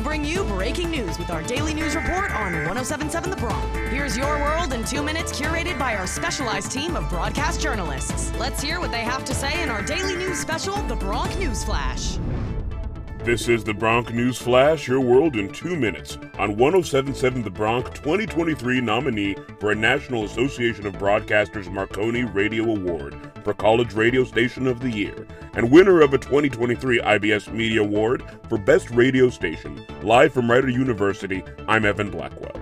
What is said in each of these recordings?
bring you breaking news with our daily news report on 1077 The Bronc. Here's your world in two minutes, curated by our specialized team of broadcast journalists. Let's hear what they have to say in our daily news special, The Bronc News Flash. This is the Bronc News Flash, your world in two minutes. On 1077 The Bronc 2023 nominee for a National Association of Broadcasters Marconi Radio Award for College Radio Station of the Year, and winner of a 2023 IBS Media Award for Best Radio Station. Live from Rider University, I'm Evan Blackwell.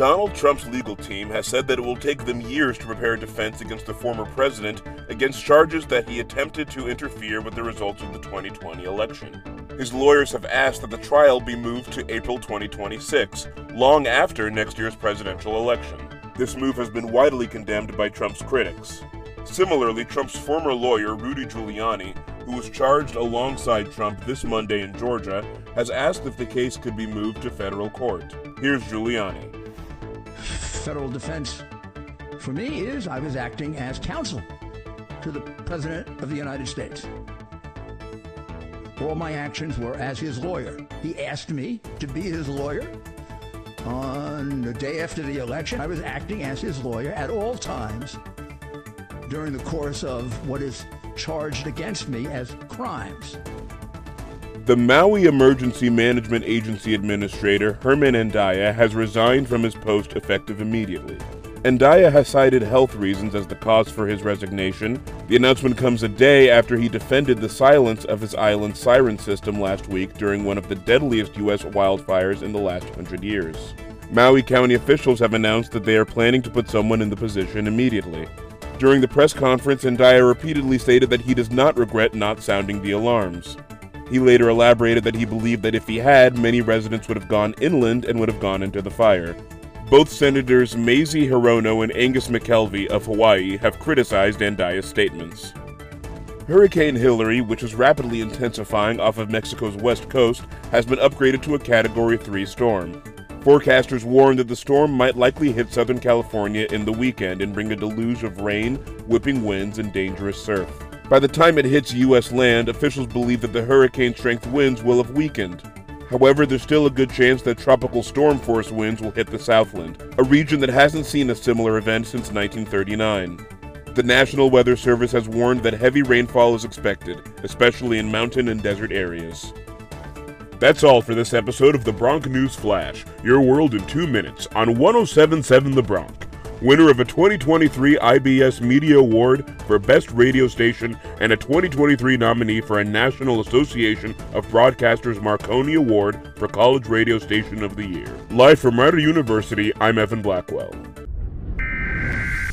Donald Trump's legal team has said that it will take them years to prepare a defense against the former president against charges that he attempted to interfere with the results of the 2020 election. His lawyers have asked that the trial be moved to April 2026, long after next year's presidential election. This move has been widely condemned by Trump's critics. Similarly, Trump's former lawyer, Rudy Giuliani, who was charged alongside Trump this Monday in Georgia, has asked if the case could be moved to federal court. Here's Giuliani federal defense for me is I was acting as counsel to the President of the United States. All my actions were as his lawyer. He asked me to be his lawyer. On the day after the election, I was acting as his lawyer at all times during the course of what is charged against me as crimes. The Maui Emergency Management Agency Administrator Herman Andaya has resigned from his post effective immediately. Andaya has cited health reasons as the cause for his resignation. The announcement comes a day after he defended the silence of his island siren system last week during one of the deadliest U.S. wildfires in the last hundred years. Maui County officials have announced that they are planning to put someone in the position immediately. During the press conference, Andaya repeatedly stated that he does not regret not sounding the alarms. He later elaborated that he believed that if he had, many residents would have gone inland and would have gone into the fire. Both Senators Mazie Hirono and Angus McKelvey of Hawaii have criticized Andaya's statements. Hurricane Hilary, which is rapidly intensifying off of Mexico's west coast, has been upgraded to a Category 3 storm. Forecasters warn that the storm might likely hit Southern California in the weekend and bring a deluge of rain, whipping winds, and dangerous surf. By the time it hits U.S. land, officials believe that the hurricane strength winds will have weakened. However, there's still a good chance that tropical storm force winds will hit the Southland, a region that hasn't seen a similar event since 1939. The National Weather Service has warned that heavy rainfall is expected, especially in mountain and desert areas. That's all for this episode of the Bronc News Flash, your world in two minutes on 1077 The Bronc winner of a 2023 IBS Media Award for Best Radio Station and a 2023 nominee for a National Association of Broadcasters Marconi Award for College Radio Station of the Year. Live from Rider University, I'm Evan Blackwell.